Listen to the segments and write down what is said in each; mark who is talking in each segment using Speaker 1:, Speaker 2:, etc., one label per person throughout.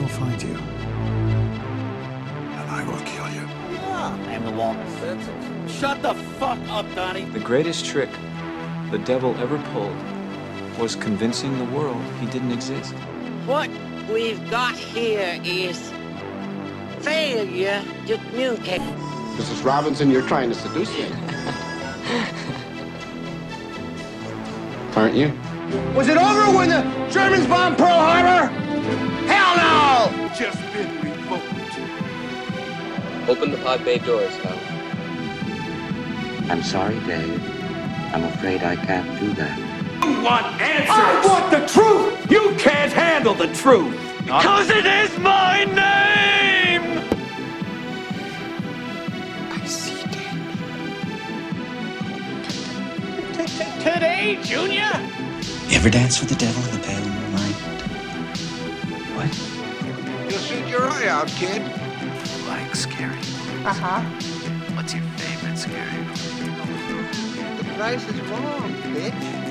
Speaker 1: will find you. And I will kill you.
Speaker 2: I'm the walrus. Shut the fuck up, Donnie.
Speaker 3: The greatest trick the devil ever pulled was convincing the world he didn't exist.
Speaker 2: What we've got here is failure to communicate.
Speaker 4: Mrs. Robinson, you're trying to seduce me. Aren't you?
Speaker 5: Was it over when the Germans bombed Pearl Harbor? Hell no!
Speaker 1: Just been revoked.
Speaker 6: Open the pod bay doors, Hal.
Speaker 7: I'm sorry, Dave. I'm afraid I can't do that. You want answers!
Speaker 5: I want the truth! You can't handle the truth!
Speaker 2: Because it is my name! I see dead people. Today, Junior?
Speaker 8: You ever dance with the devil in the pale
Speaker 1: your eye out, kid.
Speaker 8: Like scary.
Speaker 9: Uh huh.
Speaker 8: What's your favorite scary movie?
Speaker 5: The price is wrong, bitch.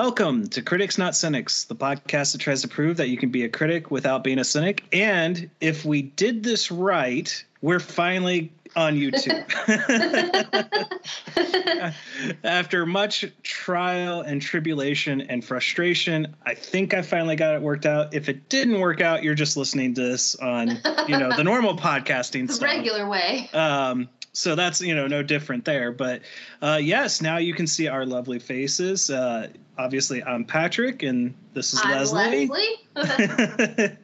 Speaker 10: Welcome to Critics Not Cynics, the podcast that tries to prove that you can be a critic without being a cynic. And if we did this right, we're finally on YouTube. After much trial and tribulation and frustration, I think I finally got it worked out. If it didn't work out, you're just listening to this on, you know, the normal podcasting
Speaker 9: The
Speaker 10: stuff.
Speaker 9: regular way.
Speaker 10: Um, so that's you know no different there. But uh, yes, now you can see our lovely faces. Uh, obviously, I'm Patrick, and this is
Speaker 9: I'm
Speaker 10: Leslie.
Speaker 9: Leslie. I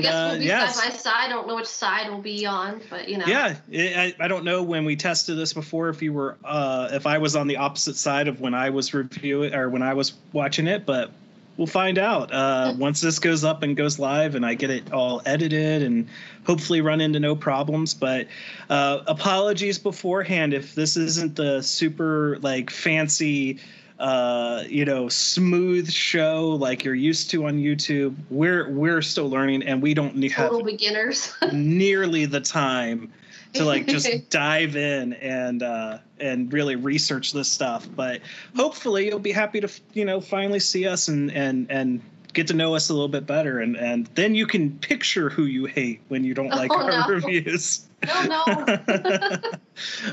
Speaker 9: guess
Speaker 10: uh,
Speaker 9: we'll be
Speaker 10: yes,
Speaker 9: side by side. I don't know which side we'll be on, but you know.
Speaker 10: yeah, I, I don't know when we tested this before if you were uh, if I was on the opposite side of when I was reviewing or when I was watching it, but we'll find out uh, once this goes up and goes live and I get it all edited and hopefully run into no problems. But uh, apologies beforehand if this isn't the super like fancy. Uh, you know, smooth show like you're used to on YouTube. We're we're still learning, and we don't have
Speaker 9: Total beginners.
Speaker 10: nearly the time to like just dive in and uh and really research this stuff but hopefully you'll be happy to you know finally see us and and and get to know us a little bit better and and then you can picture who you hate when you don't like
Speaker 9: Oh,
Speaker 10: our
Speaker 9: no.
Speaker 10: reviews
Speaker 9: no, no.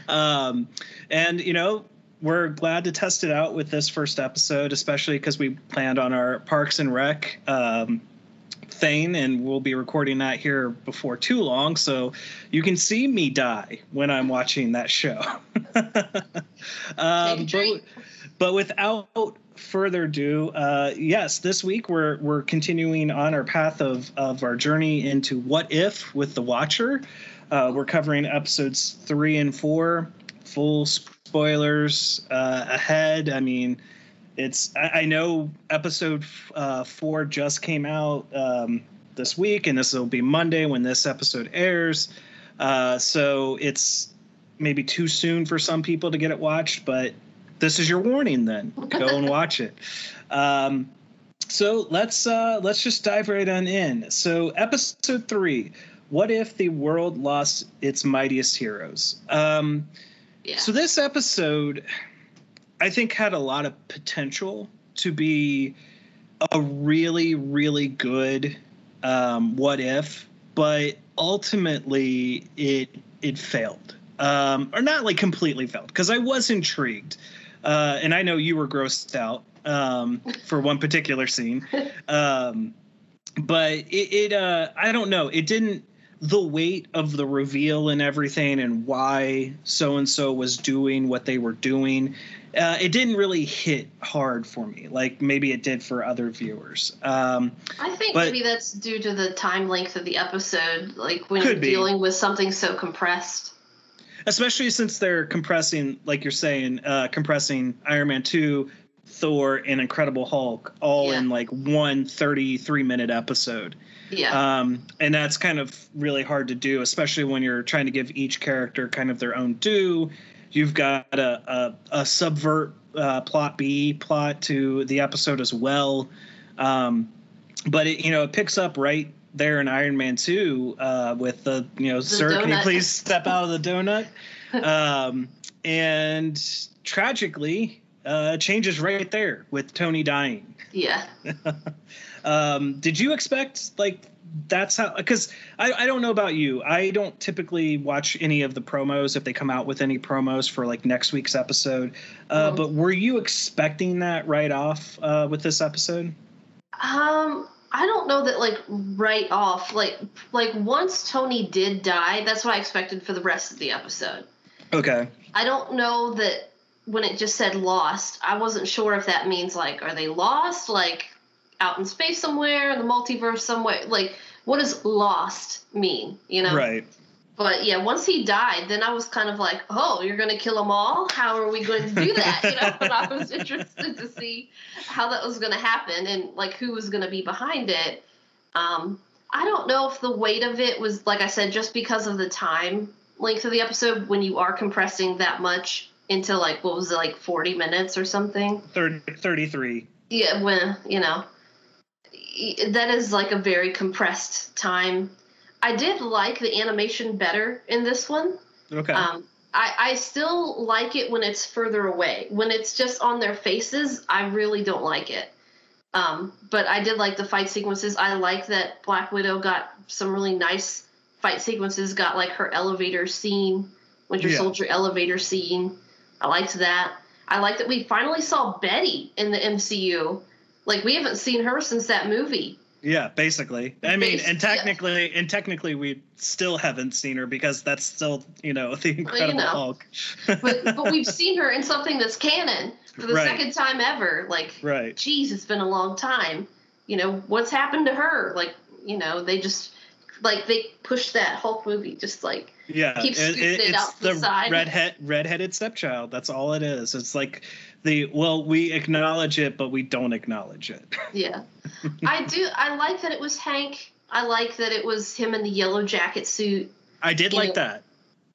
Speaker 10: um, and you know we're glad to test it out with this first episode especially because we planned on our parks and rec um, thing and we'll be recording that here before too long so you can see me die when i'm watching that show. Um,
Speaker 9: Take a treat.
Speaker 10: but, but without further ado uh, yes this week we're we're continuing on our path of of our journey into what if with the watcher. Uh, we're covering episodes three and four. Full spoilers uh, ahead. I mean it's I, I know episode uh, four just came out um, this week, and this will be Monday when this episode airs. Uh, so it's maybe too soon for some people to get it watched, but this is your warning. Then go and watch it. Um, so let's uh, let's just dive right on in. So episode three. What if the world lost its mightiest heroes? Um,
Speaker 9: Yeah.
Speaker 10: so this episode, I think, had a lot of potential to be a really, really good um, what if, but ultimately it it failed, um, or not like completely failed, because I was intrigued, uh, and I know you were grossed out um, for one particular scene, um, but it, it uh, I don't know, it didn't the weight of the reveal and everything and why so and so was doing what they were doing uh, it didn't really hit hard for me like maybe it did for other viewers um,
Speaker 9: I think maybe that's due to the time length of the episode, like when you're
Speaker 10: be.
Speaker 9: dealing with something so compressed.
Speaker 10: especially since they're compressing, like you're saying, uh, compressing Iron Man two, Thor, and Incredible Hulk all
Speaker 9: Yeah.
Speaker 10: in like one 33 minute episode.
Speaker 9: Yeah.
Speaker 10: Um, and that's kind of really hard to do, especially when you're trying to give each character kind of their own due. You've got a, a, a subvert uh, plot B plot to the episode as well. Um, but it, you know, it picks up right there in Iron Man 2 uh, with the, you know, sir, can you please step out of the donut? um, and tragically, uh, changes right there with Tony dying.
Speaker 9: yeah.
Speaker 10: Um, did you expect like that's how? Because I, I don't know about you. I don't typically watch any of the promos if they come out with any promos for like next week's episode. Uh,
Speaker 9: Mhm.
Speaker 10: But were you expecting that right off uh, with this episode?
Speaker 9: Um, I don't know that like right off, like like once Tony did die, that's what I expected for the rest of the episode.
Speaker 10: Okay.
Speaker 9: I don't know that when it just said lost, I wasn't sure if that means like are they lost like out in space somewhere in the multiverse somewhere like what does lost mean, you know?
Speaker 10: Right.
Speaker 9: But yeah, once he died, then I was kind of like, "Oh, you're going to kill them all? How are we going to do that?" You know, but I was interested to see how that was going to happen and like who was going to be behind it. Um, I don't know if the weight of it was, like I said, just because of the time length of the episode when you are compressing that much into like what was it, like 40 minutes or something.
Speaker 10: 30, 33.
Speaker 9: Yeah, when you know that is like a very compressed time. I did like the animation better in this one.
Speaker 10: Okay.
Speaker 9: Um, I, I still like it when it's further away. When it's just on their faces, I really don't like it. Um, but I did like the fight sequences. I like that Black Widow got some really nice fight sequences. Got like her elevator scene, Winter
Speaker 10: Yeah.
Speaker 9: Soldier elevator scene. I liked that. I like that we finally saw Betty in the MCU. Like we haven't seen her since that movie.
Speaker 10: yeah, basically. I mean,
Speaker 9: Bas-
Speaker 10: and
Speaker 9: yeah.
Speaker 10: technically, and technically, we still haven't seen her because that's still, you know, the Incredible
Speaker 9: know.
Speaker 10: Hulk.
Speaker 9: But but we've seen her in something that's canon for the
Speaker 10: Right.
Speaker 9: second time ever. Like
Speaker 10: right.
Speaker 9: geez, it's been a long time. You know, what's happened to her? Like, you know, they just like they pushed that Hulk movie just like
Speaker 10: Yeah,
Speaker 9: Keep scooting it
Speaker 10: it's
Speaker 9: the
Speaker 10: the redhead redheaded stepchild. That's all it is. It's like the well, we acknowledge it, but we don't acknowledge it.
Speaker 9: yeah. I do I like that it was Hank. I like that it was him in the yellow jacket suit
Speaker 10: I did like that.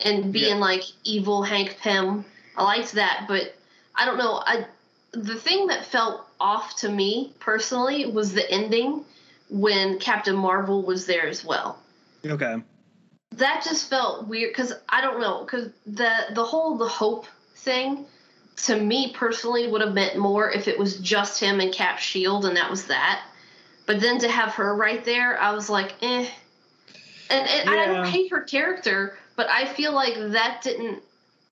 Speaker 9: and being
Speaker 10: Yeah.
Speaker 9: like evil Hank Pym. I liked that, but I don't know. I the thing that felt off to me personally was the ending when Captain Marvel was there as well.
Speaker 10: Okay.
Speaker 9: That just felt weird because I don't know because the the whole the hope thing to me personally would have meant more if it was just him and Cap Shield and that was that. But then to have her right there, I was like, eh. And, and I don't hate her character, but I feel like that didn't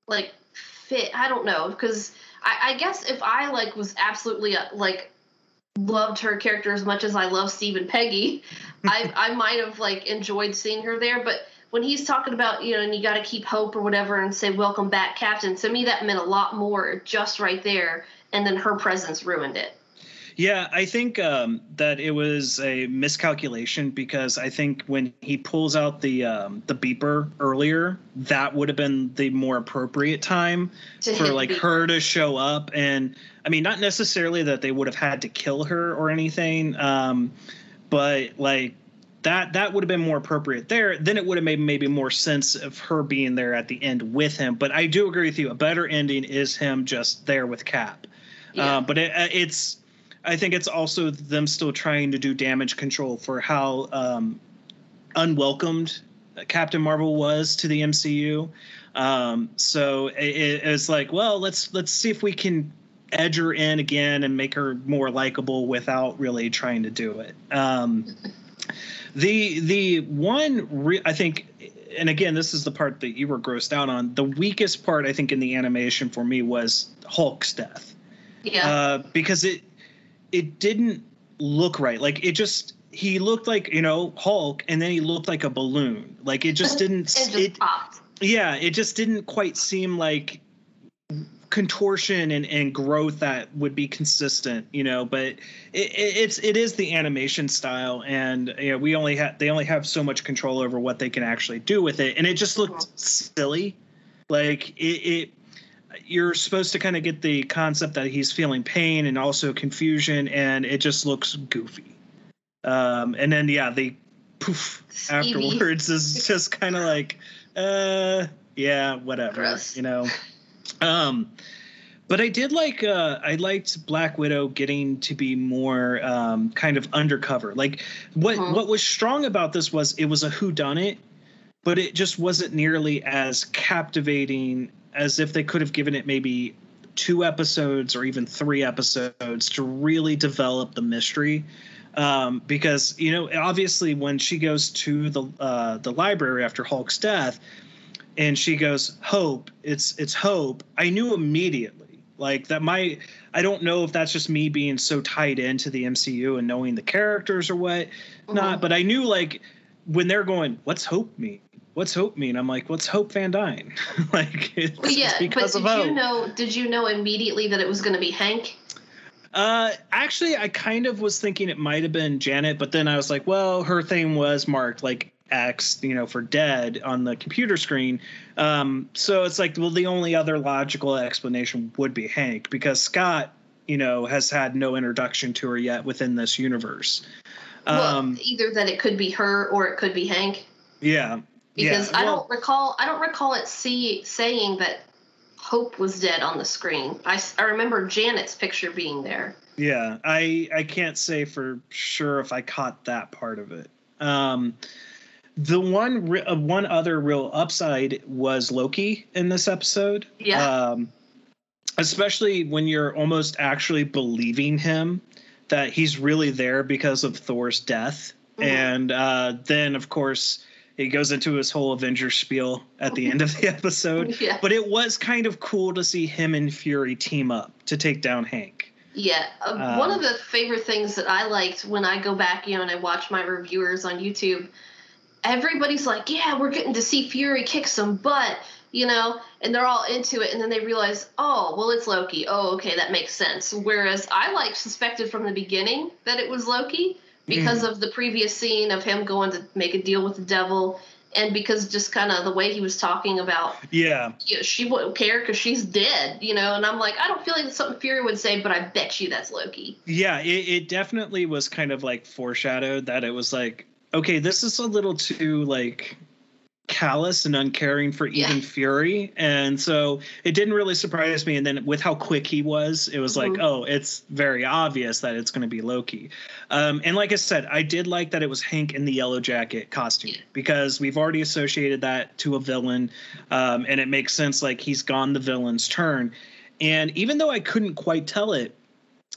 Speaker 9: like fit. I don't know because I, I guess if I like was absolutely uh, like loved her character as much as I love Steve and Peggy, I I might have like enjoyed seeing her there. But when he's talking about you know, and you got to keep hope or whatever, and say welcome back, Captain, to me that meant a lot more just right there. And then her presence ruined it.
Speaker 10: Yeah, I think um, that it was a miscalculation because I think when he pulls out the um, the beeper earlier, that would have been the more appropriate time
Speaker 9: To
Speaker 10: for like
Speaker 9: beeper.
Speaker 10: her to show up. And I mean, not necessarily that they would have had to kill her or anything, um, but like that that would have been more appropriate there. Then it would have made maybe more sense of her being there at the end with him. But I do agree with you. A better ending is him just there with Cap.
Speaker 9: Yeah.
Speaker 10: Uh, but it, uh, it's, I think it's also them still trying to do damage control for how um, unwelcomed Captain Marvel was to the MCU. Um, so it, it's like, well, let's let's see if we can edge her in again and make her more likable without really trying to do it. Um, the the one re- I think, and again, this is the part that you were grossed out on. The weakest part I think in the animation for me was Hulk's death
Speaker 9: yeah.
Speaker 10: uh, because it it didn't look right. Like it just he looked like you know Hulk, and then he looked like a balloon. Like it just didn't.
Speaker 9: it just
Speaker 10: it
Speaker 9: popped.
Speaker 10: yeah, it just didn't quite seem like contortion and, and growth that would be consistent you know but it, it, it's it is the animation style and you know we only have they only have so much control over what they can actually do with it and it just looked silly Like it, it you're supposed to kind of get the concept that he's feeling pain and also confusion, and it just looks goofy. Um, and then yeah, the poof afterwards is just kind of like, uh, yeah, whatever,
Speaker 9: Gross.
Speaker 10: you know. Um, but I did like uh, I liked Black Widow getting to be more um, kind of undercover. Like what
Speaker 9: Mhm.
Speaker 10: what was strong about this was it was a who done it, but it just wasn't nearly as captivating as if they could have given it maybe two episodes or even three episodes to really develop the mystery. Um, because you know, obviously, when she goes to the uh, the library after Hulk's death, and she goes, "Hope, it's it's hope." I knew immediately, like that. My I don't know if that's just me being so tied into the MCU and knowing the characters or what not, but I knew like when they're going, "What's hope mean?" What's hope mean? I'm like, what's Hope Van Dyne? like, it's
Speaker 9: Well, yeah, but
Speaker 10: because
Speaker 9: did
Speaker 10: of hope.
Speaker 9: you know? Did you know immediately that it was going to be Hank?
Speaker 10: Uh, actually, I kind of was thinking it might have been Janet, but then I was like, well, her thing was marked like X, you know, for dead on the computer screen. Um, so it's like, well, the only other logical explanation would be Hank because Scott, you know, has had no introduction to her yet within this universe.
Speaker 9: well,
Speaker 10: Um,
Speaker 9: either that it could be her or it could be Hank.
Speaker 10: yeah.
Speaker 9: Because
Speaker 10: yeah.
Speaker 9: I
Speaker 10: well,
Speaker 9: don't recall. I don't recall it see saying that Hope was dead on the screen. I, I remember Janet's picture being there.
Speaker 10: Yeah, I I can't say for sure if I caught that part of it. Um, the one re- uh, one other real upside was Loki in this episode.
Speaker 9: Yeah.
Speaker 10: Um, especially when you're almost actually believing him that he's really there because of Thor's death,
Speaker 9: Mhm.
Speaker 10: and uh, then of course he goes into his whole Avengers spiel at the end of the episode.
Speaker 9: Yeah.
Speaker 10: But it was kind of cool to see him and Fury team up to take down Hank.
Speaker 9: Yeah, uh,
Speaker 10: Um,
Speaker 9: one of the favorite things that I liked when I go back, you know, and I watch my reviewers on YouTube, everybody's like, "Yeah, we're getting to see Fury kick some butt," you know, and they're all into it, and then they realize, "Oh, well, it's Loki. Oh, okay, that makes sense." Whereas I like suspected from the beginning that it was Loki because mm. of the previous scene of him going to make a deal with the devil, and because just kind of the way he was talking about
Speaker 10: Yeah,
Speaker 9: you know, she wouldn't care because she's dead, you know. And I'm like, I don't feel like that's something Fury would say, but I bet you that's Loki.
Speaker 10: Yeah, it, it definitely was kind of like foreshadowed that it was like, okay, this is a little too like callous and uncaring for even
Speaker 9: Yeah.
Speaker 10: Fury. And so it didn't really surprise me. And then with how quick he was, it was like,
Speaker 9: Mhm.
Speaker 10: oh, it's very obvious that it's going to be Loki. Um, and like I said, I did like that it was Hank in the yellow jacket costume because we've already associated that to a villain. Um, and it makes sense, like he's gone the villain's turn. And even though I couldn't quite tell it,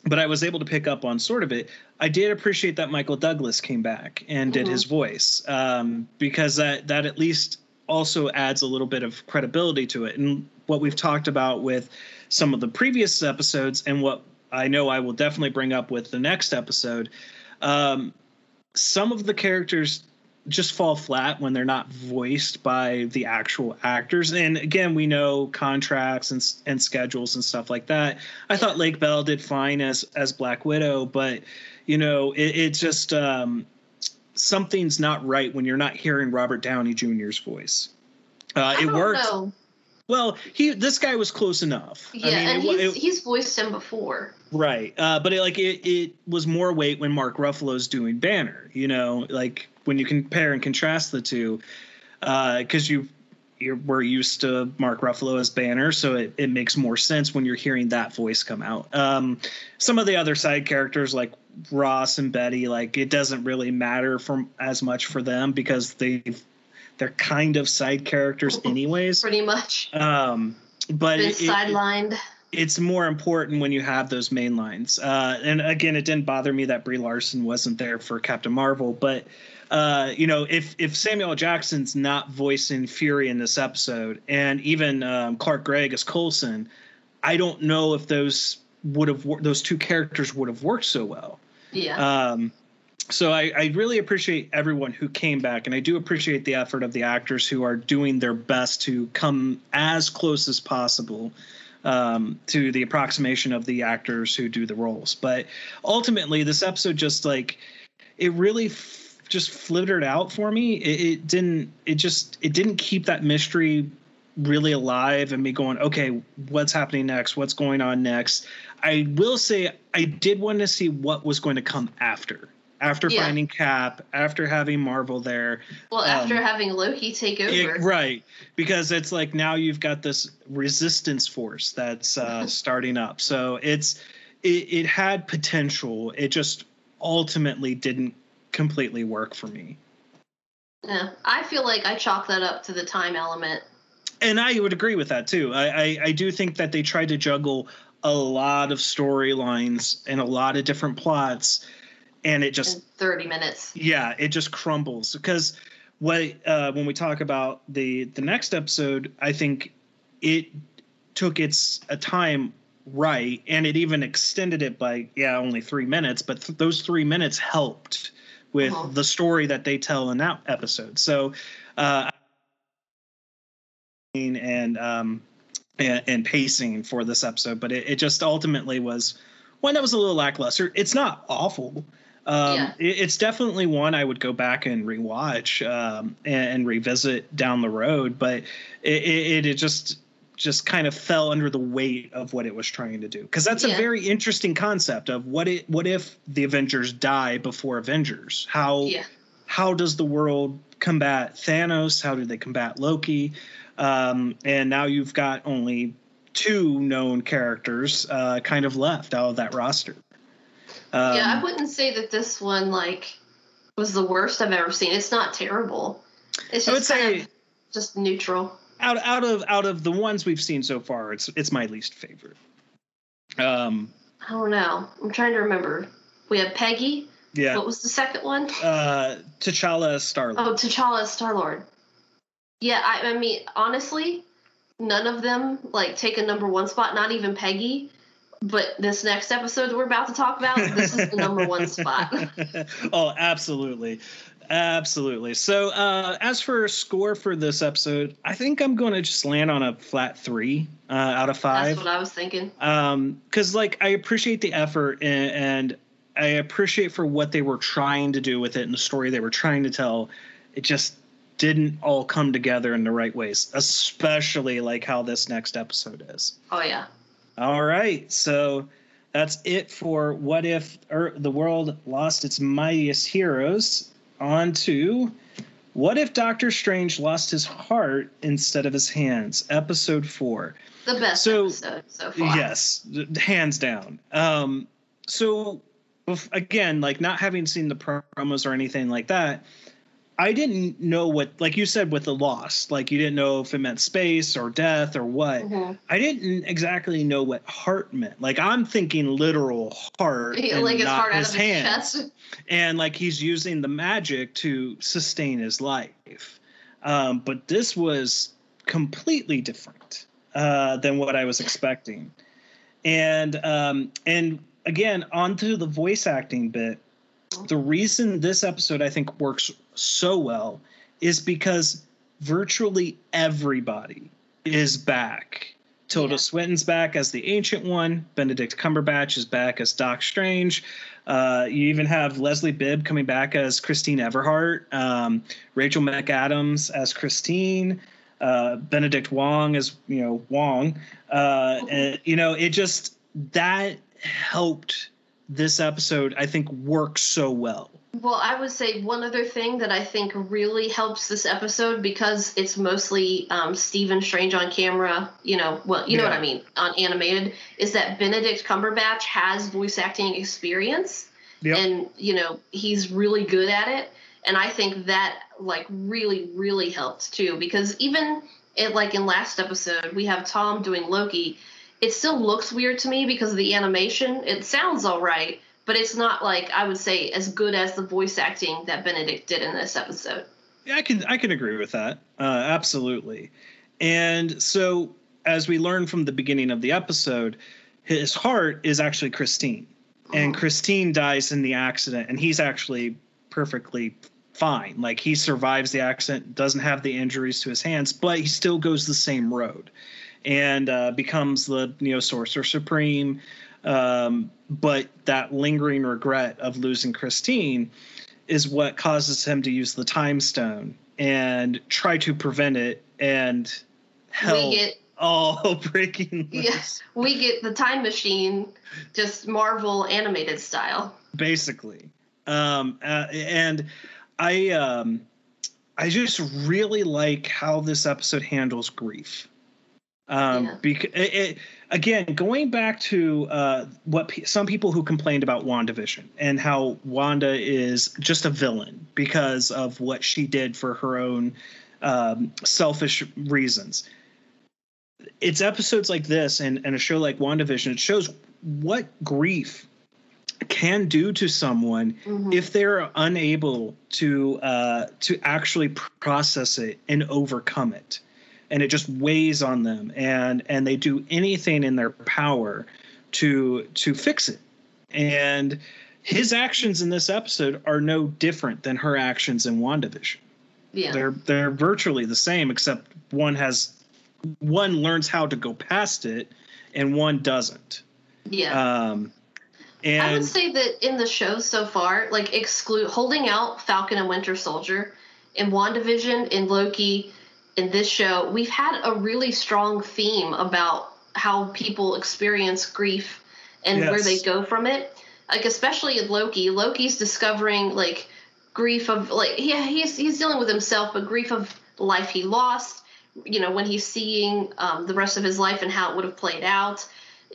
Speaker 10: but I was able to pick up on sort of it. I did appreciate that Michael Douglas came back and did
Speaker 9: Mhm.
Speaker 10: his voice um, because that that at least also adds a little bit of credibility to it. And what we've talked about with some of the previous episodes, and what I know I will definitely bring up with the next episode, um, some of the characters just fall flat when they're not voiced by the actual actors. And again, we know contracts and and schedules and stuff like that. I thought Lake Bell did fine as as Black Widow, but you know, it, it just um, something's not right when you're not hearing Robert Downey Jr.'s voice. Uh, it
Speaker 9: know.
Speaker 10: Well, he this guy was close enough.
Speaker 9: Yeah,
Speaker 10: I mean,
Speaker 9: and
Speaker 10: it,
Speaker 9: he's,
Speaker 10: it-
Speaker 9: he's voiced him before.
Speaker 10: Right. Uh, but it, like it, it was more weight when Mark Ruffalo's doing Banner. You know, like when you compare and contrast the two, because you you're, we're used to Mark Ruffalo as Banner, so it, it makes more sense when you're hearing that voice come out. Um, some of the other side characters like Ross and Betty, like it doesn't really matter from as much for them because they they're kind of side characters anyways.
Speaker 9: Pretty much.
Speaker 10: Um, but it-
Speaker 9: sidelined.
Speaker 10: it's more important when you have those main lines. Uh, and again, it didn't bother me that Brie Larson wasn't there for Captain Marvel, but uh, you know, if if Samuel Jackson's not voicing Fury in this episode, and even um, Clark Gregg as Coulson, I don't know if those would have wor- those two characters would have worked so well.
Speaker 9: Yeah.
Speaker 10: Um, so I, I really appreciate everyone who came back, and I do appreciate the effort of the actors who are doing their best to come as close as possible um, to the approximation of the actors who do the roles. But ultimately, this episode just like it really f- just flittered out for me. It, it didn't. It just it didn't keep that mystery really alive and me going, okay, what's happening next? What's going on next? I will say I did want to see what was going to come after. After
Speaker 9: Yeah.
Speaker 10: finding Cap, after having Marvel there,
Speaker 9: Well, after
Speaker 10: Um,
Speaker 9: having Loki take over.
Speaker 10: it- right? Because it's like now you've got this resistance force that's uh, starting up. So it's it, it had potential. It just ultimately didn't completely work for me.
Speaker 9: Yeah, I feel like I chalk that up to the time element.
Speaker 10: and I would agree with that too. I, I, I do think that they tried to juggle a lot of storylines and a lot of different plots, and it just
Speaker 9: in 30 minutes.
Speaker 10: yeah, it just crumbles because what uh, when we talk about the the next episode, I think it took its a time right, and it even extended it by yeah only three minutes, but th- those three minutes helped with
Speaker 9: Uh-huh.
Speaker 10: the story that they tell in that episode. So. Uh, and um and, and pacing for this episode, but it, it just ultimately was one that was a little lackluster. It's not awful. Um,
Speaker 9: Yeah.
Speaker 10: it- it's definitely one I would go back and rewatch um, and, and revisit down the road, but it, it, it just just kind of fell under the weight of what it was trying to do because that's a very interesting concept of what it what if the Avengers die before Avengers? How
Speaker 9: Yeah.
Speaker 10: how does the world combat Thanos? How do they combat Loki? Um, and now you've got only two known characters uh, kind of left out of that roster. Um,
Speaker 9: yeah, I wouldn't say that this one like was the worst I've ever seen. It's not terrible. It's just kind of just neutral.
Speaker 10: Out out of out of the ones we've seen so far, it's it's my least favorite. Um,
Speaker 9: I don't know. I'm trying to remember. We have Peggy.
Speaker 10: yeah,
Speaker 9: What was the second one?
Speaker 10: uh, T'Challa Star Lord.
Speaker 9: Oh, T'Challa Star Lord. Yeah, I, I mean, honestly, none of them like take a number one spot. Not even Peggy. But this next episode that we're about to talk about, this is the number one spot.
Speaker 10: oh, absolutely. Absolutely. So, uh, as for a score for this episode, I think I'm going to just land on a flat three uh, out of five.
Speaker 9: That's what I was thinking.
Speaker 10: um because like i appreciate the effort and, and i appreciate for what they were trying to do with it and the story they were trying to tell it just didn't all come together in the right ways especially like how this next episode is
Speaker 9: Oh yeah.
Speaker 10: all right so that's it for what if er, the world lost its mightiest heroes on to what if doctor strange lost his heart instead of his hands episode four
Speaker 9: The best
Speaker 10: So-
Speaker 9: episode so far.
Speaker 10: Yes, hands down. Um, so again, like not having seen the promos or anything like that, I didn't know what, like you said, with the loss, like you didn't know if it meant space or death or what.
Speaker 9: Mhm.
Speaker 10: I didn't exactly know what heart meant. Like I'm thinking literal heart,
Speaker 9: He-
Speaker 10: and
Speaker 9: like his
Speaker 10: not
Speaker 9: heart out
Speaker 10: his
Speaker 9: hand. his chest.
Speaker 10: and like he's using the magic to sustain his life. Um, but this was completely different uh, than what I was expecting, and um, and again onto the voice acting bit. The reason this episode I think works so well is because virtually everybody is back. Tilda
Speaker 9: Yeah.
Speaker 10: Swinton's back as the Ancient One. Benedict Cumberbatch is back as Doc Strange. Uh, you even have Leslie Bibb coming back as Christine Everhart. Um, Rachel McAdams as Christine. Uh, Benedict Wong as you know Wong. Uh, and, you know, it just that helped this episode. I think work so well.
Speaker 9: Well, I would say one other thing that I think really helps this episode because it's mostly um, Stephen Strange on camera. You know, well, you know what I mean on animated is that Benedict Cumberbatch has voice acting experience,
Speaker 10: Yep.
Speaker 9: and you know he's really good at it. And I think that like really, really helped too because even it like in last episode we have Tom doing Loki. It still looks weird to me because of the animation. It sounds all right, but it's not like I would say as good as the voice acting that Benedict did in this episode.
Speaker 10: Yeah, I can I can agree with that. Uh, absolutely. And so, as we learn from the beginning of the episode, his heart is actually Christine, and Christine dies in the accident, and he's actually perfectly fine. Like he survives the accident, doesn't have the injuries to his hands, but he still goes the same road, and uh, becomes the you know Sorcerer Supreme. Um, but that lingering regret of losing Christine is what causes him to use the time stone and try to prevent it and hell
Speaker 9: we get
Speaker 10: all breaking
Speaker 9: yes, we get the time machine, just Marvel animated style.
Speaker 10: basically. Um, uh, and I um, I just really like how this episode handles grief. Um,
Speaker 9: Yeah.
Speaker 10: because it, it, again, going back to uh, what pe- some people who complained about WandaVision and how Wanda is just a villain because of what she did for her own um, selfish reasons. It's episodes like this and, and a show like WandaVision, it shows what grief can do to someone
Speaker 9: Mhm.
Speaker 10: if they're unable to uh, to actually process it and overcome it and it just weighs on them and and they do anything in their power to to fix it and his actions in this episode are no different than her actions in WandaVision.
Speaker 9: Yeah.
Speaker 10: They're they're virtually the same except one has one learns how to go past it and one doesn't.
Speaker 9: yeah.
Speaker 10: Um
Speaker 9: I would say that in the show so far, like exclude holding out Falcon and Winter Soldier, in WandaVision, in Loki, in this show, we've had a really strong theme about how people experience grief and where they go from it. Like especially in Loki, Loki's discovering like grief of like yeah he's he's dealing with himself, but grief of the life he lost. You know when he's seeing um, the rest of his life and how it would have played out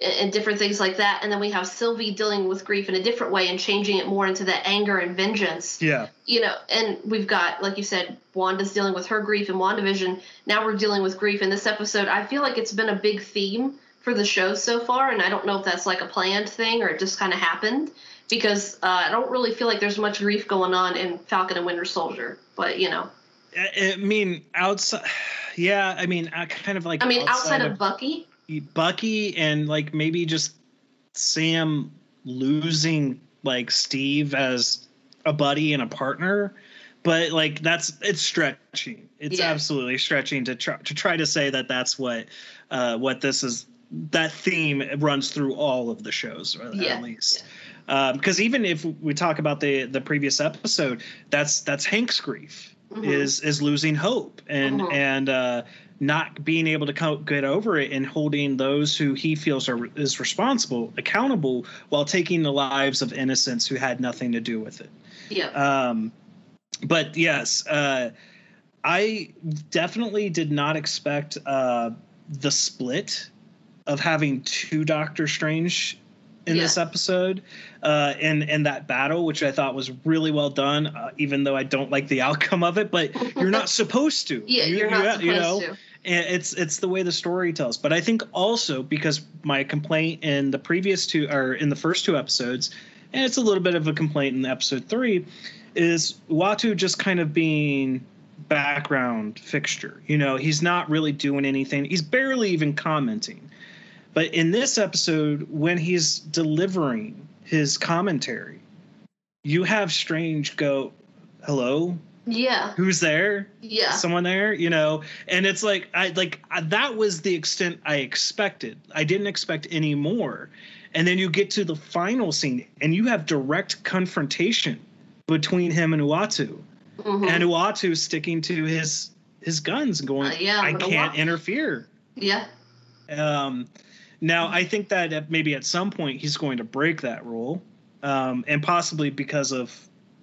Speaker 9: and, different things like that. And then we have Sylvie dealing with grief in a different way and changing it more into that anger and vengeance.
Speaker 10: yeah.
Speaker 9: You know, and we've got, like you said, Wanda's dealing with her grief in WandaVision. Now we're dealing with grief in this episode. I feel like it's been a big theme for the show so far, and I don't know if that's like a planned thing or it just kind of happened because uh, I don't really feel like there's much grief going on in Falcon and Winter Soldier. But, you know,
Speaker 10: I, I mean outside yeah, I mean I kind of like
Speaker 9: I mean, outside of Bucky,
Speaker 10: Bucky and like maybe just Sam losing like Steve as a buddy and a partner, but like that's it's stretching. It's
Speaker 9: Yeah.
Speaker 10: absolutely stretching to try to try to say that that's what uh, what this is. That theme runs through all of the shows,
Speaker 9: Yeah.
Speaker 10: at least. Because even if we talk about the the previous episode, that's that's Hank's grief
Speaker 9: Mhm.
Speaker 10: is is losing hope and
Speaker 9: Mhm.
Speaker 10: and uh, not being able to get over it and holding those who he feels are is responsible accountable while taking the lives of innocents who had nothing to do with it.
Speaker 9: yeah.
Speaker 10: Um, but yes, uh, I definitely did not expect uh, the split of having two Doctor Strange in
Speaker 9: Yeah.
Speaker 10: this episode uh, in in that battle, which I thought was really well done. Uh, even though I don't like the outcome of it, but you're not supposed to.
Speaker 9: yeah,
Speaker 10: You-
Speaker 9: you're not
Speaker 10: ha-
Speaker 9: supposed
Speaker 10: you know,
Speaker 9: to.
Speaker 10: And it's it's the way the story tells. But i think also because my complaint in the previous two or in the first two episodes and it's a little bit of a complaint in episode three is Uatu just kind of being background fixture. You know he's not really doing anything. He's barely even commenting. But in this episode when he's delivering his commentary you have strange go hello
Speaker 9: Yeah,
Speaker 10: who's there
Speaker 9: yeah.
Speaker 10: someone there you know and it's like i like I, that was the extent i expected i didn't expect any more and then you get to the final scene and you have direct confrontation between him and uatu
Speaker 9: Mhm.
Speaker 10: and uatu sticking to his his guns and going
Speaker 9: Uh, yeah,
Speaker 10: i can't
Speaker 9: watch."
Speaker 10: interfere
Speaker 9: yeah.
Speaker 10: um, now, I think that maybe at some point he's going to break that rule, um, and possibly because of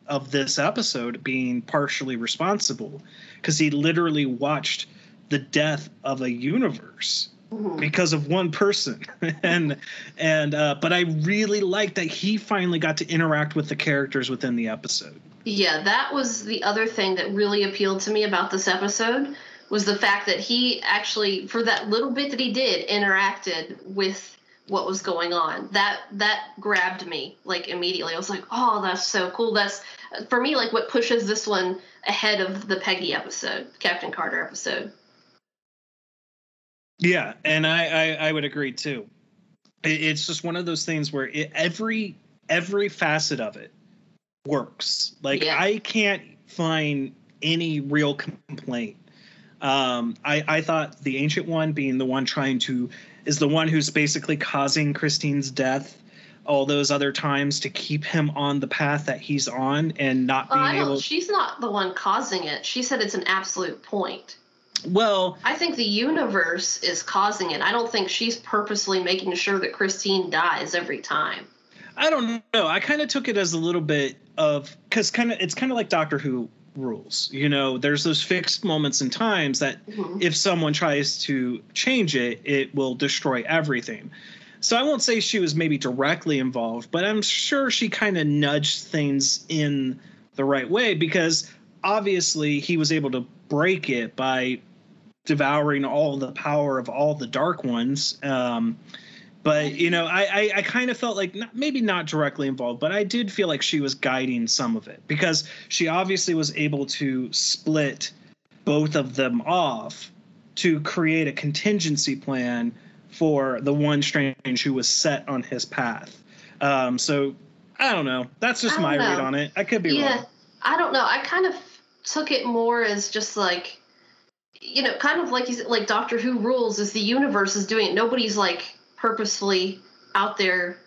Speaker 10: of this episode being partially responsible, because he literally watched the death of a universe
Speaker 9: Mhm.
Speaker 10: because of one person, and and uh, but I really liked that he finally got to interact with the characters within the episode.
Speaker 9: Yeah, that was the other thing that really appealed to me about this episode was the fact that he actually, for that little bit that he did, interacted with what was going on. That that grabbed me like immediately. I was like, oh, that's so cool. That's for me like what pushes this one ahead of the Peggy episode, Captain Carter episode.
Speaker 10: Yeah, and I I, I would agree too. It's just one of those things where it, every every facet of it works. Like
Speaker 9: Yeah.
Speaker 10: I can't find any real complaint. Um, I I thought the ancient one being the one trying to is the one who's basically causing Christine's death all those other times to keep him on the path that he's on and not
Speaker 9: Oh,
Speaker 10: being
Speaker 9: I don't.
Speaker 10: able
Speaker 9: She's not the one causing it. She said it's an absolute point.
Speaker 10: Well,
Speaker 9: I think the universe is causing it. I don't think she's purposely making sure that Christine dies every time.
Speaker 10: I don't know. I kind of took it as a little bit of because kind of it's kind of like Doctor Who rules. You know, there's those fixed moments and times that
Speaker 9: Mhm.
Speaker 10: if someone tries to change it, it will destroy everything. So I won't say she was maybe directly involved, but I'm sure she kind of nudged things in the right way because obviously he was able to break it by devouring all the power of all the dark ones. Um, but you know, I I, I kind of felt like not, maybe not directly involved, but I did feel like she was guiding some of it because she obviously was able to split both of them off to create a contingency plan for the one strange who was set on his path. Um, so I don't know. That's just my
Speaker 9: don't
Speaker 10: read on it. I could be
Speaker 9: yeah,
Speaker 10: wrong.
Speaker 9: I don't know. I kind of took it more as just like, you know, kind of like you said, like Doctor Who rules is the universe is doing it. Nobody's like purposefully out there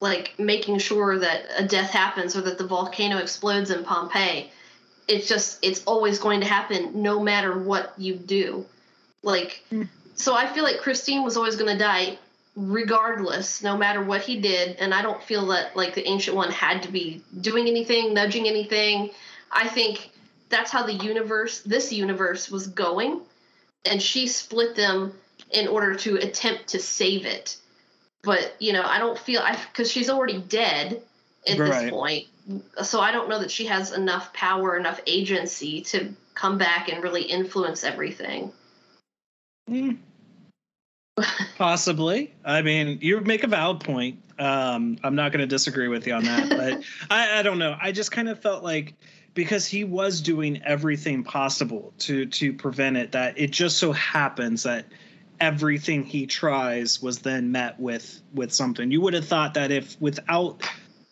Speaker 9: like making sure that a death happens or that the volcano explodes in Pompeii. It's just it's always going to happen no matter what you do. Like hmm. so I feel like Christine was always going to die regardless no matter what he did and I don't feel that like the ancient one had to be doing anything, nudging anything. I think that's how the universe this universe was going and she split them in order to attempt to save it. But, you know, I don't feel I cuz she's already dead at
Speaker 10: Right.
Speaker 9: this point. So I don't know that she has enough power, enough agency to come back and really influence everything.
Speaker 10: Mm. Possibly. I mean, you make a valid point. Um, I'm not going to disagree with you on that, but I, I don't know. I just kind of felt like because he was doing everything possible to to prevent it, that it just so happens that everything he tries was then met with with something. You would have thought that if without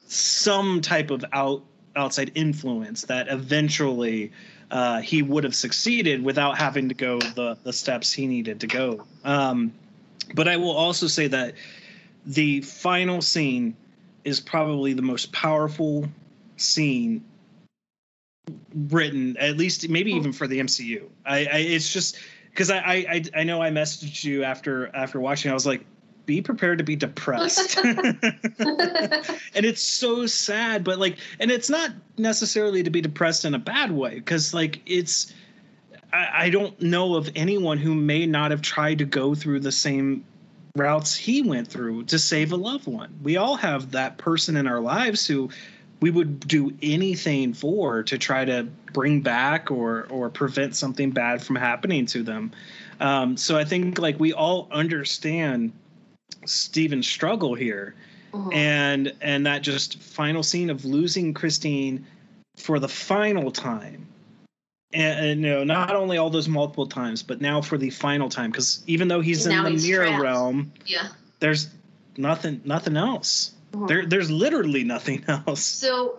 Speaker 10: some type of out outside influence, that eventually uh, he would have succeeded without having to go the the steps he needed to go. Um, but I will also say that the final scene is probably the most powerful scene written, at least maybe even for the MCU. I, I it's just because I, I I know I messaged you after after watching. I was like, be prepared to be depressed. and it's so sad, but like, and it's not necessarily to be depressed in a bad way because like it's. I, I don't know of anyone who may not have tried to go through the same routes he went through to save a loved one. We all have that person in our lives who we would do anything for to try to bring back or or prevent something bad from happening to them. Um, so I think like we all understand Stephen's struggle here,
Speaker 9: Mhm.
Speaker 10: and and that just final scene of losing Christine for the final time. And, and, you know, not only all those multiple times, but now for the final time, because even though he's in the
Speaker 9: he's
Speaker 10: mirror
Speaker 9: trapped.
Speaker 10: realm,
Speaker 9: yeah.
Speaker 10: there's nothing, nothing else.
Speaker 9: Mhm.
Speaker 10: There, there's literally nothing else.
Speaker 9: So,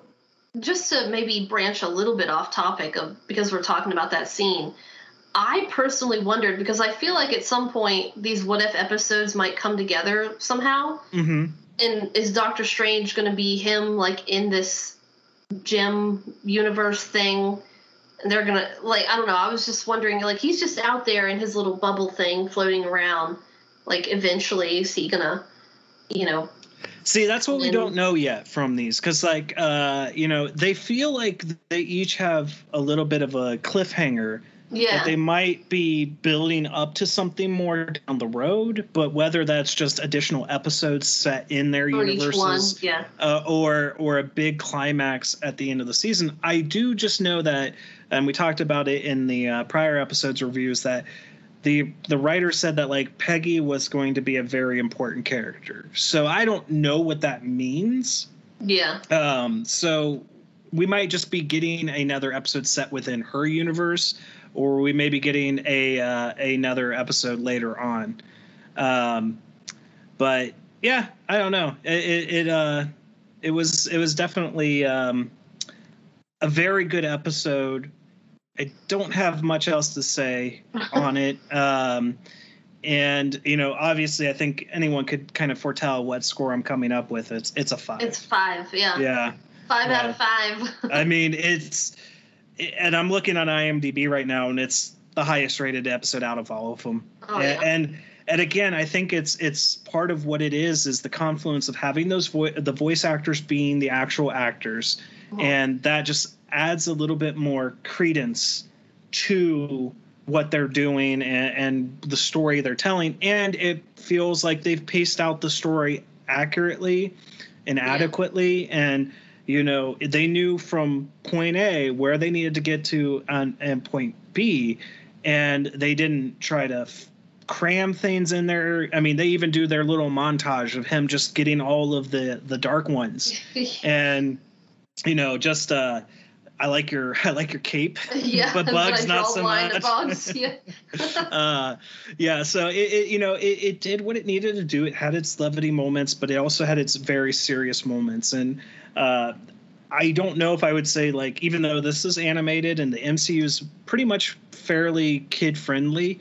Speaker 9: just to maybe branch a little bit off topic of because we're talking about that scene, I personally wondered because I feel like at some point these what if episodes might come together somehow.
Speaker 10: hmm
Speaker 9: And is Doctor Strange going to be him like in this gem universe thing? And they're gonna like I don't know. I was just wondering like he's just out there in his little bubble thing floating around. Like eventually is he gonna, you know,
Speaker 10: See, that's what we don't know yet from these, because like, uh, you know, they feel like they each have a little bit of a cliffhanger
Speaker 9: yeah.
Speaker 10: that they might be building up to something more down the road, but whether that's just additional episodes set in their
Speaker 9: for each one,
Speaker 10: universes
Speaker 9: yeah.
Speaker 10: uh, or or a big climax at the end of the season. I do just know that, and we talked about it in the uh, prior episodes reviews that the the writer said that like Peggy was going to be a very important character. So I don't know what that means.
Speaker 9: Yeah.
Speaker 10: Um, so we might just be getting another episode set within her universe, or we may be getting a uh, another episode later on. Um, but yeah, I don't know. It it, it uh it was it was definitely um, a very good episode. I don't have much else to say on it. Um, and you know, obviously, I think anyone could kind of foretell what score I'm coming up with. It's it's a five.
Speaker 9: It's five, yeah.
Speaker 10: yeah.
Speaker 9: Five out of five.
Speaker 10: I mean, it's, and I'm looking on IMDb right now, and it's the highest rated episode out of all of them.
Speaker 9: Oh,
Speaker 10: and,
Speaker 9: yeah.
Speaker 10: and and again, I think it's it's part of what it is is the confluence of having those vo- the voice actors being the actual actors, and that just adds a little bit more credence to what they're doing and, and the story they're telling, and it feels like they've paced out the story accurately and adequately. And you know they knew from point a where they needed to get to on, and point b. And they didn't try to f- cram things in there. I mean they even do their little montage of him just getting all of the the dark ones. And you know just uh I like your I like your cape,
Speaker 9: Yeah,
Speaker 10: but Bugs not so much.
Speaker 9: Bugs, yeah.
Speaker 10: uh, yeah, so it, it you know it, it did what it needed to do. It had its levity moments, but it also had its very serious moments. And uh, I don't know if I would say like even though this is animated and the MCU is pretty much fairly kid friendly.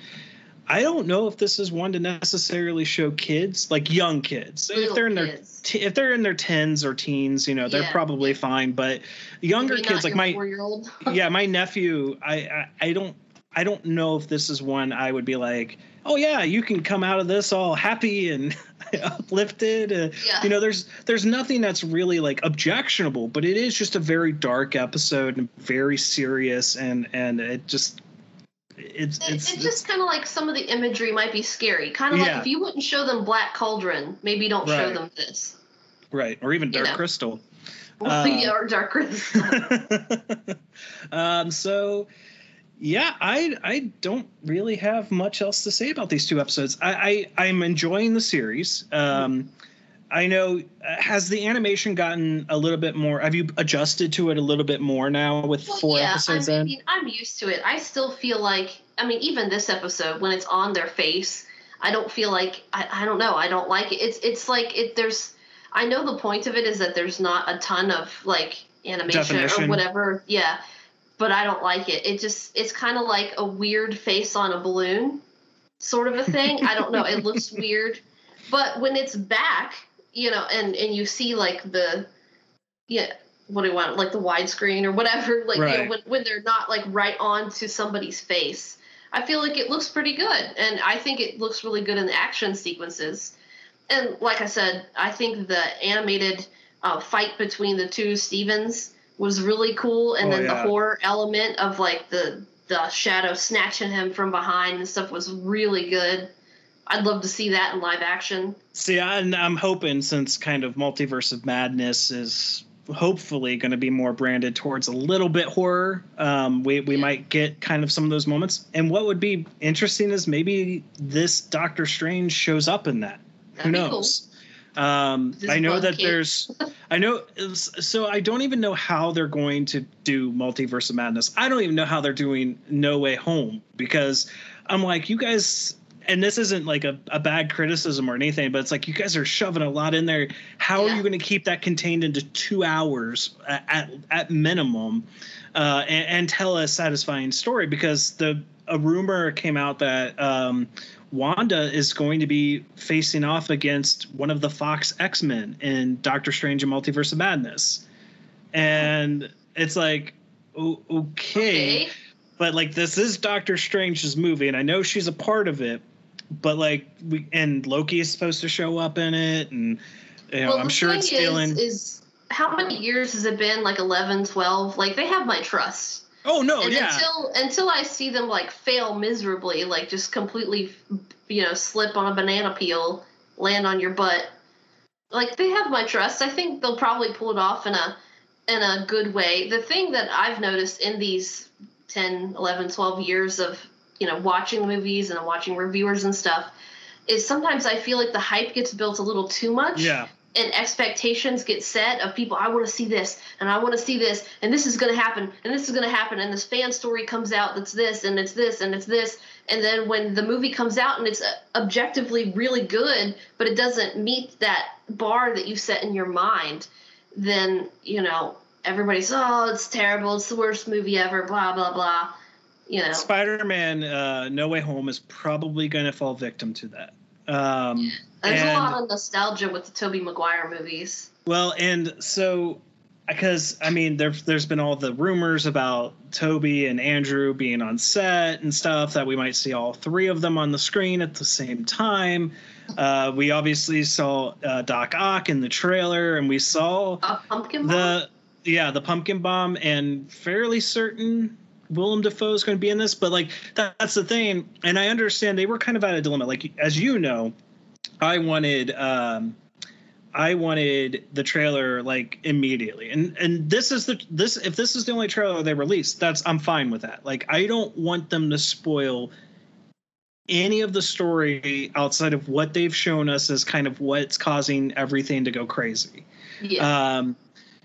Speaker 10: I don't know if this is one to necessarily show kids, like young kids. if they're in their t- if they're in their tens or teens, you know, they're
Speaker 9: Yeah.
Speaker 10: probably fine. But younger
Speaker 9: Maybe
Speaker 10: kids, like my
Speaker 9: four-year-old.
Speaker 10: yeah, my nephew, I, I I don't I don't know if this is one I would be like, oh yeah, you can come out of this all happy and uplifted. Uh,
Speaker 9: Yeah.
Speaker 10: You know, there's there's nothing that's really like objectionable, but it is just a very dark episode and very serious, and and it just it's it's,
Speaker 9: it's, just kind of like some of the imagery might be scary. Kind of
Speaker 10: Yeah.
Speaker 9: like if you wouldn't show them Black Cauldron, maybe don't show them this.
Speaker 10: right, or even
Speaker 9: you
Speaker 10: Dark
Speaker 9: know.
Speaker 10: Crystal.
Speaker 9: yeah, or Dark Crystal.
Speaker 10: um, so yeah, I I don't really have much else to say about these two episodes. I, I I'm enjoying the series. Um, I know uh, has the animation gotten a little bit more? Have you adjusted to it a little bit more now with
Speaker 9: Well,
Speaker 10: four
Speaker 9: yeah,
Speaker 10: episodes
Speaker 9: I
Speaker 10: in?
Speaker 9: mean, I'm used to it. I still feel like, I mean, even this episode when it's on their face, I don't feel like I, I don't know. I don't like it. It's it's like it. There's, I know the point of it is that there's not a ton of like animation
Speaker 10: Definition.
Speaker 9: or whatever. Yeah, but I don't like it. It just it's kind of like a weird face on a balloon, sort of a thing. I don't know. It looks weird, but when it's back, you know, and and you see like the, yeah, what do you want, like the widescreen or whatever, like you know, when when they're not like right on to somebody's face. I feel like it looks pretty good, and I think it looks really good in the action sequences. And like I said, I think the animated uh, fight between the two Stevens was really cool, and
Speaker 10: Oh,
Speaker 9: then the horror element of like the the shadow snatching him from behind and stuff was really good. I'd love to see that in live action.
Speaker 10: See, I, and I'm hoping since kind of Multiverse of Madness is hopefully going to be more branded towards a little bit horror, um, we we might get kind of some of those moments. And what would be interesting is maybe this Doctor Strange shows up in that. Who
Speaker 9: That'd cool.
Speaker 10: knows? Um, I know that
Speaker 9: kid.
Speaker 10: there's, I know, so I don't even know how they're going to do Multiverse of Madness. I don't even know how they're doing No Way Home because I'm like, you guys, and this isn't like a, a bad criticism or anything, but it's like you guys are shoving a lot in there. How are you going to keep that contained into two hours at at, at minimum, uh, and, and tell a satisfying story? Because the a rumor came out that um, Wanda is going to be facing off against one of the Fox X Men in Doctor Strange and Multiverse of Madness, and it's like, okay
Speaker 9: Okay.
Speaker 10: but like this is Doctor Strange's movie, and I know she's a part of it. But like we and Loki is supposed to show up in it, and you know
Speaker 9: well,
Speaker 10: I'm sure it's stealing.
Speaker 9: Is, is how many years has it been? Like 11, 12? Like they have my trust.
Speaker 10: oh no,
Speaker 9: and
Speaker 10: yeah,
Speaker 9: until until I see them like fail miserably, like just completely, you know, slip on a banana peel, land on your butt, like they have my trust. I think they'll probably pull it off in a in a good way. The thing that I've noticed in these 10, 11, 12 years of, you know, watching movies and watching reviewers and stuff is sometimes I feel like the hype gets built a little too much
Speaker 10: yeah,
Speaker 9: and expectations get set of people i want to see this and i want to see this and this is going to happen and this is going to happen and this fan story comes out that's this and it's this and it's this and then when the movie comes out and it's uh, objectively really good but it doesn't meet that bar that you set in your mind then you know everybody's oh it's terrible it's the worst movie ever blah blah blah you know
Speaker 10: Spider-Man: uh, No Way Home is probably going to fall victim to that. Um,
Speaker 9: there's
Speaker 10: and-
Speaker 9: a lot of nostalgia with the toby maguire movies
Speaker 10: Well, and so because I mean, there, there's been all the rumors about Toby and Andrew being on set and stuff that we might see all three of them on the screen at the same time. Uh, we obviously saw uh, Doc Ock in the trailer, and we saw
Speaker 9: A pumpkin
Speaker 10: the yeah the pumpkin bomb, and fairly certain Willem Dafoe is going to be in this. But like that, that's the thing, and I understand they were kind of at a dilemma. Like as you know, I wanted. Um, I wanted the trailer like immediately. And and this is the this if this is the only trailer they released, that's I'm fine with that. Like I don't want them to spoil any of the story outside of what they've shown us as kind of what's causing everything to go crazy.
Speaker 9: Yeah.
Speaker 10: Um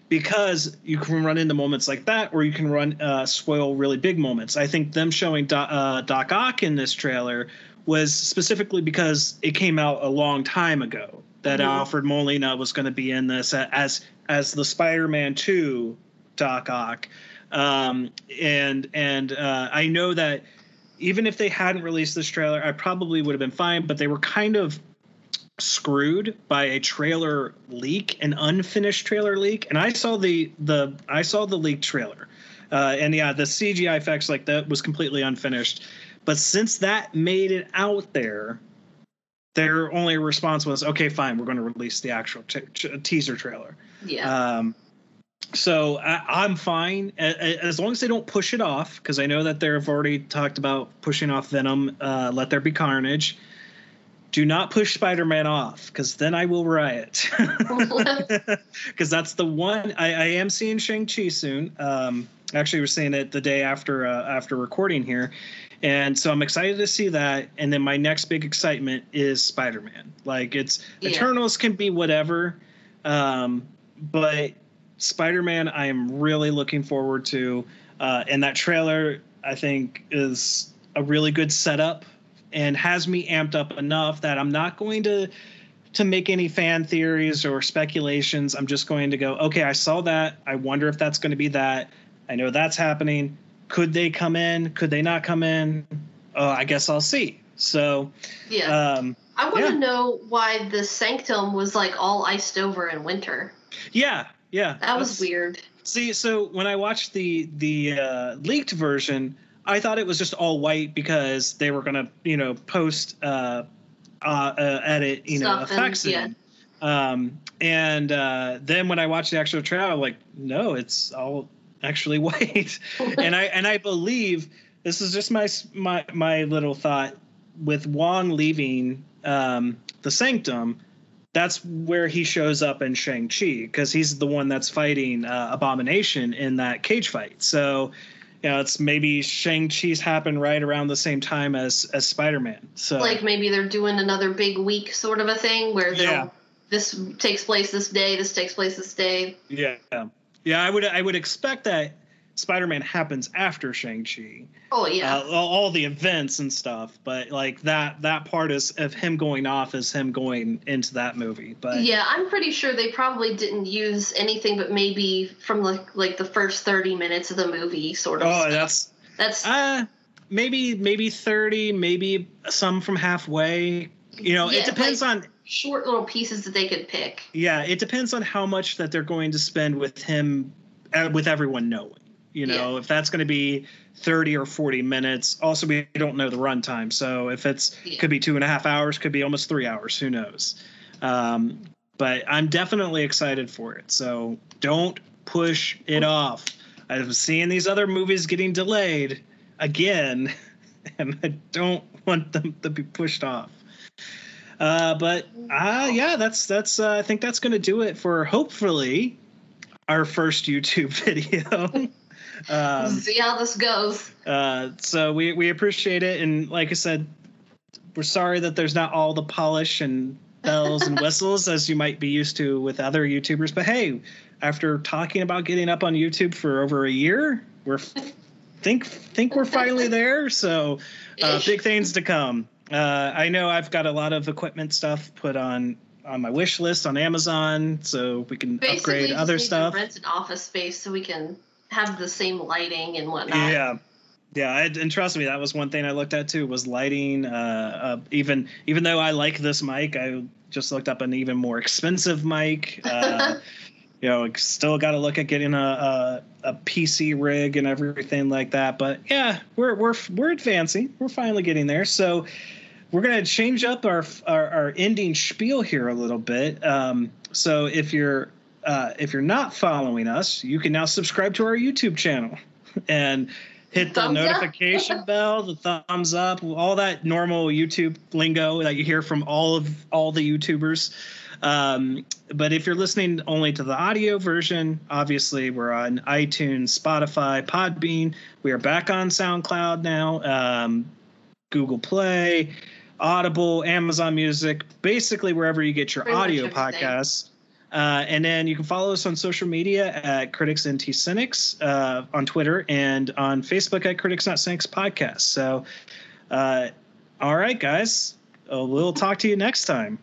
Speaker 10: because you can run into moments like that, or you can run uh, spoil really big moments. I think them showing Doc, uh, Doc Ock in this trailer was specifically because it came out a long time ago that
Speaker 9: Mhm.
Speaker 10: Alfred Molina was going to be in this as as the Spider-Man Two Doc Ock, um, and and uh, I know that even if they hadn't released this trailer, I probably would have been fine. But they were kind of screwed by a trailer leak, an unfinished trailer leak, and I saw the the I saw the leaked trailer, uh, and yeah, the CGI effects like that was completely unfinished. But since that made it out there, their only response was, "Okay, fine, we're going to release the actual t- t- teaser trailer."
Speaker 9: yeah.
Speaker 10: Um, so I, I'm fine as long as they don't push it off, because I know that they've already talked about pushing off Venom. Uh, Let there be carnage. Do not push Spider-Man off, because then I will riot. Because that's the one I, I am seeing Shang Chi soon. Um, actually, we're seeing it the day after uh, after recording here, and so I'm excited to see that. And then my next big excitement is Spider-Man. Like it's
Speaker 9: Yeah.
Speaker 10: Eternals can be whatever, um, but Spider-Man I am really looking forward to. Uh, and that trailer I think is a really good setup and has me amped up enough that I'm not going to to make any fan theories or speculations. I'm just going to go, okay, I saw that. I wonder if that's going to be that. I know that's happening. Could they come in? Could they not come in? Oh, I guess I'll see. So,
Speaker 9: yeah.
Speaker 10: um,
Speaker 9: I want to
Speaker 10: yeah.
Speaker 9: know why the sanctum was like all iced over in winter.
Speaker 10: yeah, yeah.
Speaker 9: That was weird.
Speaker 10: See, so when I watched the the uh, leaked version, I thought it was just all white because they were gonna, you know, post uh, uh, uh edit, you know,
Speaker 9: Stuff and-
Speaker 10: effects in.
Speaker 9: yeah.
Speaker 10: Um, and uh, then when I watched the actual trailer, I'm like, no, it's all actually white. and I and I believe this is just my my my little thought with Wong leaving um, the Sanctum. That's where he shows up in Shang Chi because he's the one that's fighting uh, Abomination in that cage fight. So, you know, it's maybe Shang Chi's happened right around the same time as as Spider Man. So,
Speaker 9: Like maybe they're doing another big week sort of a thing where
Speaker 10: Yeah.
Speaker 9: this takes place this day, this takes place this day.
Speaker 10: Yeah, yeah. I would I would expect that Spider-Man happens after Shang-Chi.
Speaker 9: Oh yeah.
Speaker 10: Uh, all, the events and stuff, but like that that part is of him going off is him going into that movie. But
Speaker 9: yeah, I'm pretty sure they probably didn't use anything but maybe from like like the first 30 minutes of the movie sort of.
Speaker 10: oh,
Speaker 9: stuff.
Speaker 10: that's
Speaker 9: that's
Speaker 10: uh maybe maybe 30, maybe some from halfway. You know,
Speaker 9: Yeah,
Speaker 10: it depends
Speaker 9: like-
Speaker 10: on
Speaker 9: short little pieces that they could pick.
Speaker 10: yeah, it depends on how much that they're going to spend with him uh, with everyone knowing. You know, if that's going to be 30 or 40 minutes. Also, we don't know the runtime. So if it's
Speaker 9: Yeah.
Speaker 10: could be two and a half hours, could be almost three hours. Who knows? Um, but I'm definitely excited for it. So don't push it off. I'm seeing these other movies getting delayed again, and I don't want them to be pushed off. Uh, but uh, yeah, that's that's. Uh, I think that's going to do it for hopefully our first YouTube video. Um,
Speaker 9: See how this goes.
Speaker 10: uh, so we we appreciate it, and like I said, we're sorry that there's not all the polish and bells and whistles as you might be used to with other YouTubers. But hey, after talking about getting up on YouTube for over a year, we're think think we're finally there. So uh, big things to come. Uh, I know I've got a lot of equipment stuff put on on my wish list on Amazon, so we can
Speaker 9: Basically,
Speaker 10: upgrade other stuff.
Speaker 9: rent an office space so we can have the same lighting and whatnot.
Speaker 10: Yeah. Yeah, I, and trust me, that was one thing I looked at too was lighting. Uh, uh, even even though I like this mic, I just looked up an even more expensive mic. Uh, you know, still got to look at getting a, a, a PC rig and everything like that. But yeah, we're we're we're advancing. We're finally getting there. So we're gonna change up our our, our ending spiel here a little bit. Um, so if you're uh, if you're not following us, you can now subscribe to our YouTube channel and hit the
Speaker 9: Thumbs
Speaker 10: notification bell, the thumbs up, all that normal YouTube lingo that you hear from all of all the YouTubers. Um, but if you're listening only to the audio version, obviously we're on iTunes, Spotify, Podbean. We are back on SoundCloud now, um, Google Play, Audible, Amazon Music, basically wherever you get your
Speaker 9: Pretty
Speaker 10: audio podcasts. Uh, and then you can follow us on social media at Critics NT Cynics uh, on Twitter and on Facebook at Critics Not Cynics Podcast. So, uh, all right, guys, uh, we'll talk to you next time.